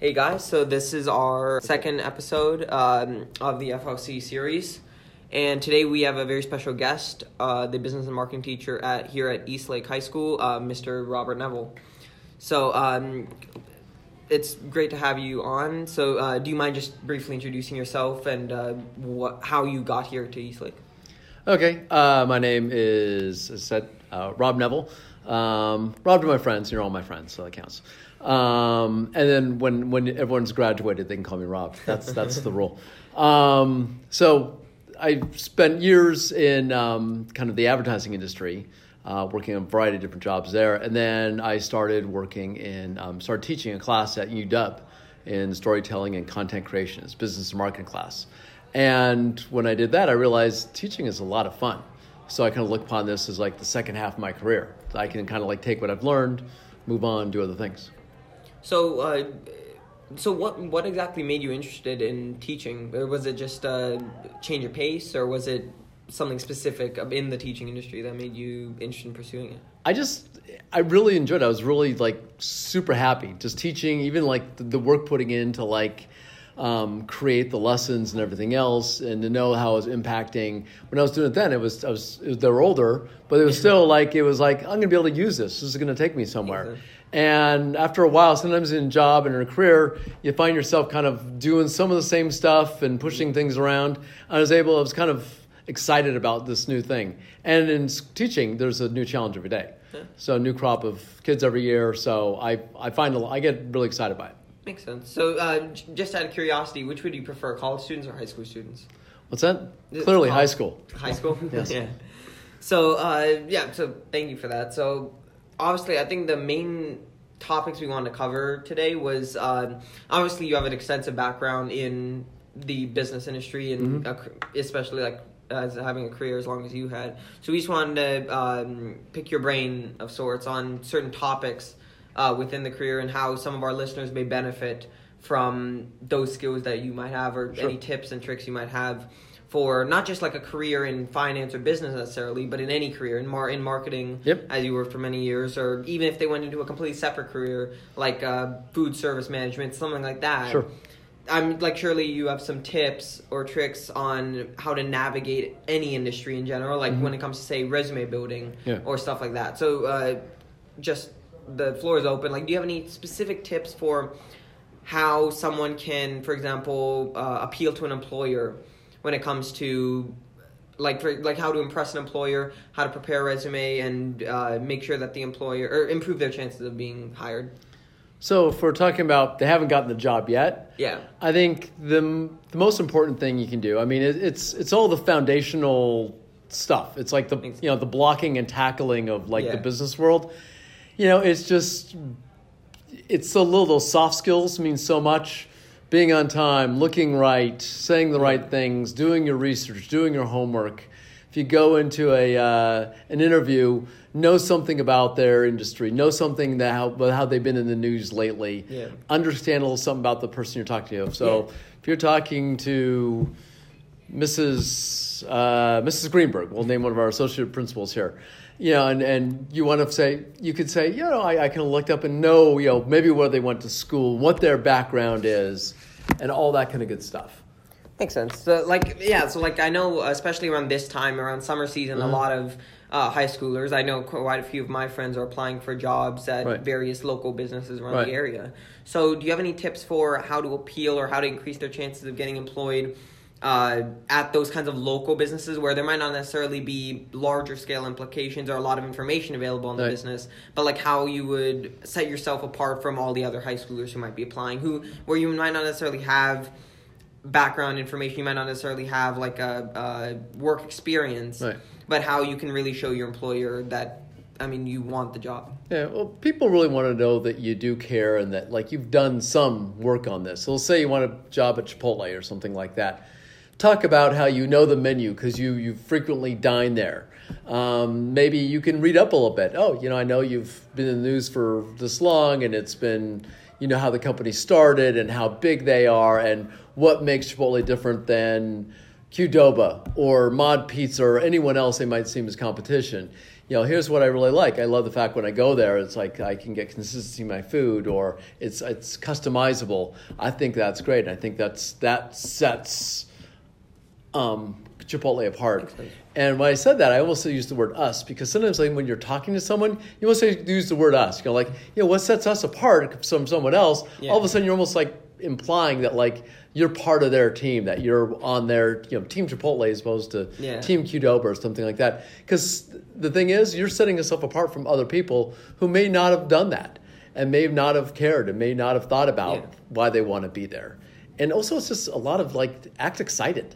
Hey guys, so this is our second episode um, of the FLC series, and today we have a very special guest, uh, the business and marketing teacher at here at Eastlake High School, uh, Mr. Robert Neville. So um, it's great to have you on. So uh, do you mind just briefly introducing yourself and uh, what how you got here to Eastlake? Okay, uh, my name is, said, uh, Rob Neville. Um, Rob to my friends, you're all my friends, so that counts. Um, and then when, when everyone's graduated, they can call me Rob. That's, that's the rule. Um, so I spent years in um, kind of the advertising industry, uh, working on a variety of different jobs there. And then I started working in, um, started teaching a class at UW in storytelling and content creation. It's business and marketing class. And when I did that, I realized teaching is a lot of fun. So I kind of look upon this as like the second half of my career. I can kind of like take what I've learned, move on, do other things. So, uh, so what what exactly made you interested in teaching? Was it just a change of pace, or was it something specific in the teaching industry that made you interested in pursuing it? I just I really enjoyed it. I was really like super happy just teaching, even like the, the work putting into like um, create the lessons and everything else, and to know how it was impacting. When I was doing it then, it was I was, it was they were older, but it was still like it was like I'm going to be able to use this. This is going to take me somewhere. And after a while, sometimes in a job and in a career, you find yourself kind of doing some of the same stuff and pushing things around. I was able, I was kind of excited about this new thing. And in teaching, there's a new challenge every day. Yeah. So a new crop of kids every year. So I, I find I get really excited by it. Makes sense. So uh, just out of curiosity, which would you prefer, college students or high school students? What's that? Clearly, high school. High school. yes. Yeah. So uh, yeah. So thank you for that. So obviously, I think the main topics we wanted to cover today was uh, obviously you have an extensive background in the business industry and mm-hmm. especially like as having a career as long as you had. So we just wanted to um, pick your brain of sorts on certain topics uh, within the career and how some of our listeners may benefit from those skills that you might have or sure. any tips and tricks you might have for not just like a career in finance or business necessarily, but in any career in mar in marketing, yep. as you were for many years, or even if they went into a completely separate career like uh, food service management, something like that. Sure. I'm like surely you have some tips or tricks on how to navigate any industry in general, like mm-hmm. when it comes to say resume building yeah. or stuff like that. So uh, just the floor is open. Like, do you have any specific tips for how someone can, for example, uh, appeal to an employer when it comes to like for, like how to impress an employer, how to prepare a resume, and uh, make sure that the employer or improve their chances of being hired. So, if we're talking about they haven't gotten the job yet, yeah, I think the the most important thing you can do. I mean, it, it's it's all the foundational stuff. It's like the you know the blocking and tackling of like yeah. the business world. You know, it's just it's a little those soft skills mean so much being on time, looking right, saying the right things, doing your research, doing your homework. If you go into a uh, an interview, know something about their industry, know something that how how they've been in the news lately. Yeah. Understand a little something about the person you're talking to. So yeah. if you're talking to Mrs. Uh, Mrs. Greenberg, we'll name one of our associate principals here you know, and, and you want to say, you could say, you know, I, I can look up and know, you know, maybe where they went to school, what their background is, and all that kind of good stuff. Makes sense. So, like, yeah, so, like, I know, especially around this time, around summer season, mm-hmm. a lot of uh, high schoolers, I know quite a few of my friends are applying for jobs at right. various local businesses around right. the area. So, do you have any tips for how to appeal or how to increase their chances of getting employed? Uh, at those kinds of local businesses where there might not necessarily be larger scale implications or a lot of information available in the right. business, but like how you would set yourself apart from all the other high schoolers who might be applying, who where you might not necessarily have background information, you might not necessarily have like a, a work experience, right. but how you can really show your employer that I mean, you want the job. Yeah, well, people really want to know that you do care and that, like, you've done some work on this. So, let's say you want a job at Chipotle or something like that talk about how you know the menu because you you frequently dine there. Um, maybe you can read up a little bit. Oh, you know, I know you've been in the news for this long, and it's been you know how the company started and how big they are, and what makes Chipotle different than Qdoba or Mod Pizza or anyone else they might seem as competition. you know, here's what I really like. I love the fact when I go there, it's like I can get consistency in my food, or it's it's customizable. I think that's great. I think that's that sets um, Chipotle apart. And when I said that, I almost used the word us because sometimes like when you're talking to someone, you almost use the word us. You know, like, you know, what sets us apart from someone else? Yeah. All of a sudden, you're almost like implying that like you're part of their team, that you're on their you know team Chipotle as opposed to Yeah. team Qdoba or something like that. Because the thing is, you're setting yourself apart from other people who may not have done that and may not have cared and may not have thought about Yeah. why they want to be there. And also, it's just a lot of like act excited.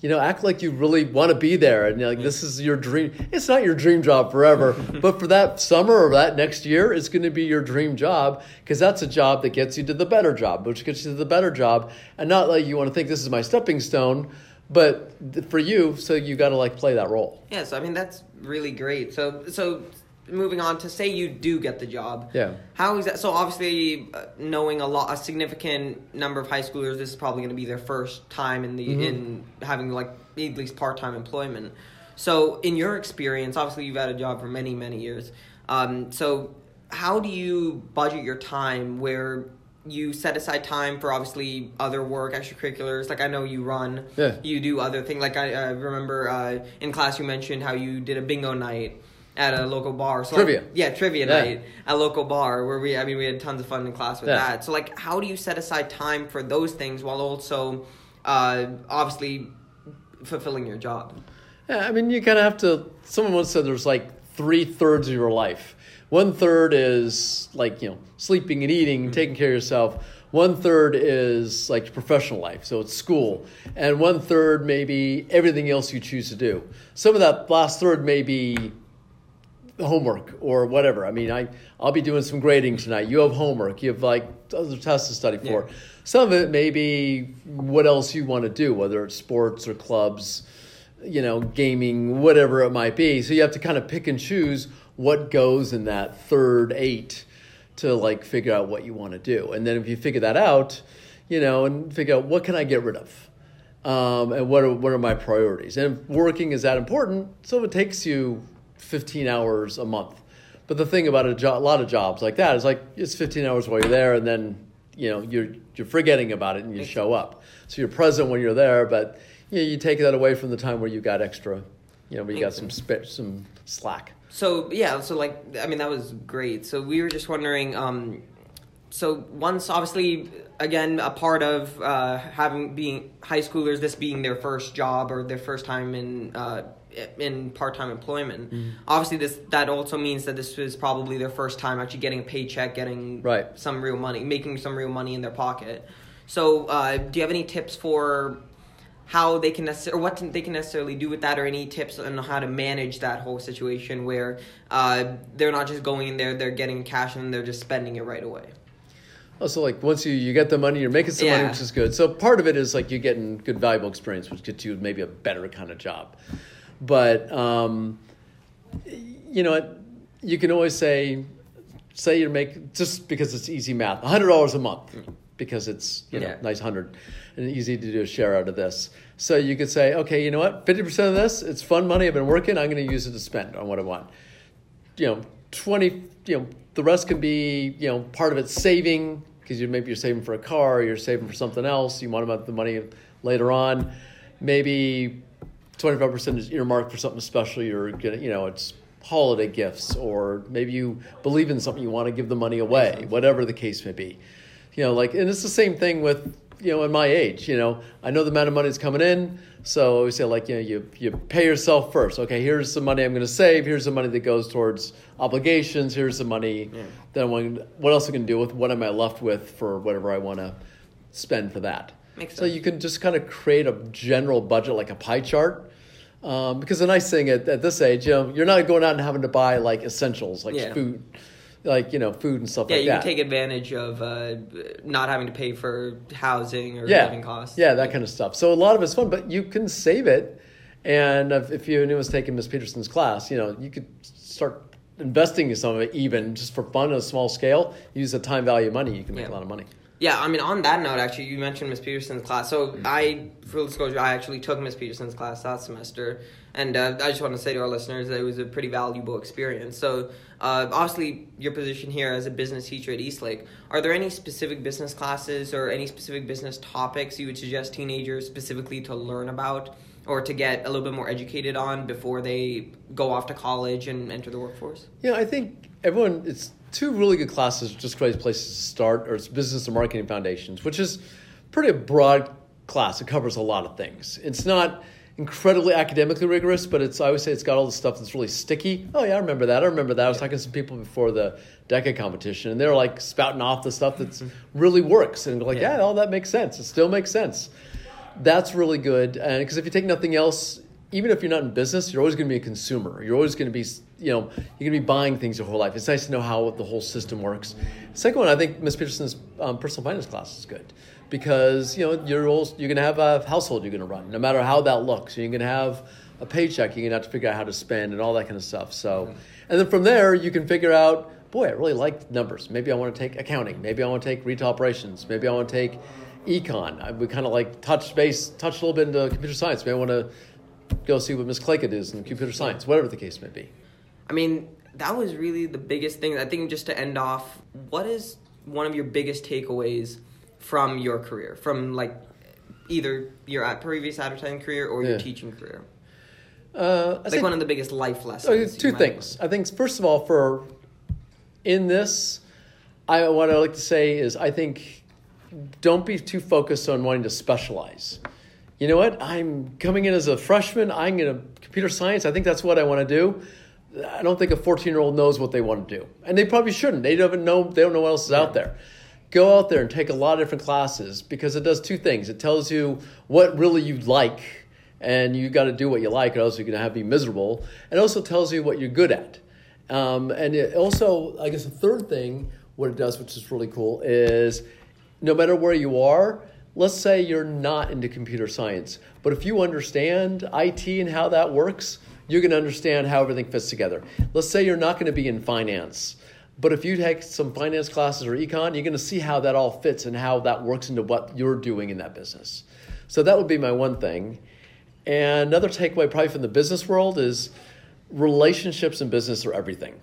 You know, act like you really want to be there, and like this is your dream. It's not your dream job forever, but for that summer or that next year, it's going to be your dream job because that's a job that gets you to the better job, which gets you to the better job, and not like you want to think this is my stepping stone, but for you, so you got to like play that role. Yeah, so I mean that's really great. So so moving on to say you do get the job. Yeah. How is that? So obviously, uh, knowing a lot, a significant number of high schoolers, this is probably going to be their first time in the Mm-hmm. in having like at least part time employment. So in your experience, obviously you've had a job for many many years. Um, so how do you budget your time where you set aside time for obviously other work, extracurriculars. Like I know you run, Yeah. you do other things. Like I, I remember uh, in class you mentioned how you did a bingo night at a local bar. So like- yeah, trivia Yeah. night at a local bar where we, I mean, we had tons of fun in class with Yeah. that. So like, how do you set aside time for those things while also, uh, obviously, fulfilling your job? Yeah, I mean, you kind of have to. Someone once said there's like three thirds of your life. One third is like you know sleeping and eating, and taking care of yourself. One third is like professional life, so it's school, and one third maybe everything else you choose to do. Some of that last third may be homework or whatever. I mean, I I'll be doing some grading tonight. You have homework. You have like other tests to study for. Yeah. Some of it may be what else you want to do, whether it's sports or clubs, you know, gaming, whatever it might be. So you have to kind of pick and choose what goes in that third eight to like figure out what you want to do. And then if you figure that out, you know, and figure out what can I get rid of um, and what are, what are my priorities. And if working is that important, so it takes you 15 hours a month. But the thing about a, jo- a lot of jobs like that is like it's 15 hours while you're there, and then you know you're you're forgetting about it and you show up. So you're present when you're there, but you know, you take that away from the time where you got extra, you know, where you got some sp- some slack. So yeah, so like I mean that was great. So we were just wondering. Um, so once obviously again a part of uh, having being high schoolers, this being their first job or their first time in uh, in part time employment. Obviously, this that also means that this was probably their first time actually getting a paycheck, getting Right. some real money, making some real money in their pocket. So, uh, do you have any tips for how they can necessarily, or what they can necessarily do with that, or any tips on how to manage that whole situation where uh, they're not just going in there, they're getting cash and they're just spending it right away? Also, like once you, you get the money, you're making some money, which is good. So part of it is like you're getting good, valuable experience, which gets you maybe a better kind of job. But um, you know, you can always say, say you make just because it's easy math, hundred dollars a month, because it's you know Yeah. nice hundred, and easy to do a share out of this. So you could say, okay, you know what, fifty percent of this, it's fun money. I've been working. I'm going to use it to spend on what I want you know, 20, you know, the rest can be, you know, part of it's saving because you maybe you're saving for a car, you're saving for something else. You want about the money later on. Maybe 25% is earmarked for something special. You're getting, you know, it's holiday gifts or maybe you believe in something you want to give the money away, whatever the case may be. You know, like, and it's the same thing with, you know, in my age, you know, I know the amount of money is coming in. So I always say, like, you know, you, you pay yourself first. Okay, here's the money I'm going to save. Here's the money that goes towards obligations. Here's the money Yeah. that I'm going what else I can do with what am I left with for whatever I want to spend for that. Makes so sense. you can just kind of create a general budget, like a pie chart. Um, because the nice thing at, at this age, you know, you're not going out and having to buy like essentials, like Yeah. food, like you know, food and stuff Yeah, like that. Yeah, you can take advantage of uh, not having to pay for housing or yeah, living costs. yeah, that kind of stuff. So a lot of it's fun, but you can save it. And if, if you was taking Miss Peterson's class, you know, you could start investing in some of it, even just for fun on a small scale. Use the time value of money, you can make Yeah. a lot of money. Yeah, I mean, on that note, actually, you mentioned Miss Peterson's class. So I, full disclosure, I actually took Miss Peterson's class that semester, And uh, I just want to say to our listeners that it was a pretty valuable experience. So, uh, obviously, your position here as a business teacher at Eastlake, are there any specific business classes or any specific business topics you would suggest teenagers specifically to learn about or to get a little bit more educated on before they go off to college and enter the workforce? Yeah, I think everyone, it's two really good classes, just great places to start, or it's business and marketing foundations, which is pretty broad class. It covers a lot of things. It's not incredibly academically rigorous, but it's I always say it's got all the stuff that's really sticky. Oh yeah, I remember that. I remember that. I was talking to some people before the DECA competition, and they're like spouting off the stuff that really works, and like, yeah, Yeah. all that makes sense. It still makes sense. That's really good, and because if you take nothing else, even if you're not in business, you're always going to be a consumer. You're always going to be, you know, you're going to be buying things your whole life. It's nice to know how the whole system works. Second one, I think Miss Peterson's um, personal finance class is good because you know you're also, you're going to have a household you're going to run, no matter how that looks. You're going to have a paycheck. You're going to have to figure out how to spend and all that kind of stuff. So, and then from there, you can figure out. Boy, I really like numbers. Maybe I want to take accounting. Maybe I want to take retail operations. Maybe I want to take econ. I, we kind of like touch base, touch a little bit into computer science. Maybe I want to go see what Miss Claycott is in computer science, whatever the case may be. I mean, that was really the biggest thing. I think just to end off, what is one of your biggest takeaways from your career, from like either your at- previous advertising career or your Yeah. teaching career? Uh, I Like think one of the biggest life oh, lessons. two you might- things. I think first of all, for in this, I what I like to say is I think don't be too focused on wanting to specialize. You know what? I'm coming in as a freshman. I'm going to computer science. I think that's what I want to do. I don't think a 14 year old knows what they want to do, and they probably shouldn't. They don't know. They don't know what else is out there. Go out there and take a lot of different classes because it does two things. It tells you what really you like, and you got to do what you like, or else you're going to have be miserable. It also tells you what you're good at, um, and it also, I guess, the third thing, what it does, which is really cool, is no matter where you are, let's say you're not into computer science, but if you understand IT and how that works, you're going to understand how everything fits together. Let's say you're not going to be in finance, but if you take some finance classes or econ, you're going to see how that all fits and how that works into what you're doing in that business. So that would be my one thing. And another takeaway, probably from the business world, is relationships in business are everything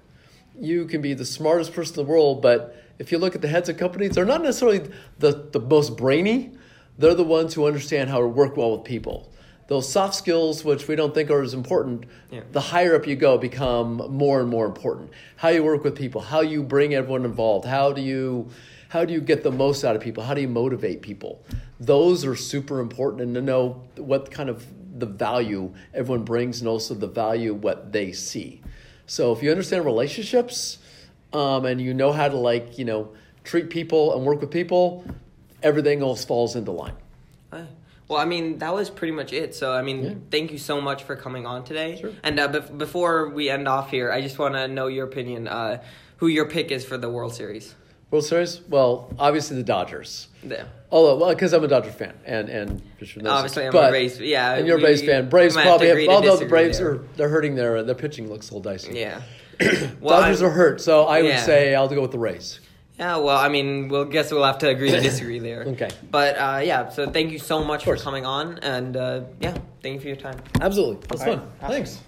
you can be the smartest person in the world, but if you look at the heads of companies, they're not necessarily the, the most brainy. They're the ones who understand how to work well with people. Those soft skills, which we don't think are as important, Yeah. the higher up you go, become more and more important. How you work with people, how you bring everyone involved, how do you how do you get the most out of people, how do you motivate people? Those are super important, and to know what kind of the value everyone brings, and also the value what they see. So if you understand relationships, um, and you know how to like you know treat people and work with people, everything else falls into line. Well, I mean, that was pretty much it. So, I mean, Yeah. thank you so much for coming on today. Sure. And uh, bef- before we end off here, I just want to know your opinion. Uh, who your pick is for the World Series? World Series? Well, obviously the Dodgers. Yeah. Although, well, because I'm a Dodger fan, and and Obviously. I'm a But- Braves- yeah, and you're a Braves fan. Braves have probably have, although the Braves there. are they're hurting their their pitching looks a little dicey. Yeah. well, Dodgers I'm- are hurt, so I would Yeah. say I'll go with the Rays. Yeah, well, I mean, we'll guess we'll have to agree to disagree there. Okay. But uh, yeah, so thank you so much for coming on, and uh, yeah, thank you for your time. Absolutely, that's All fun. right. Thanks.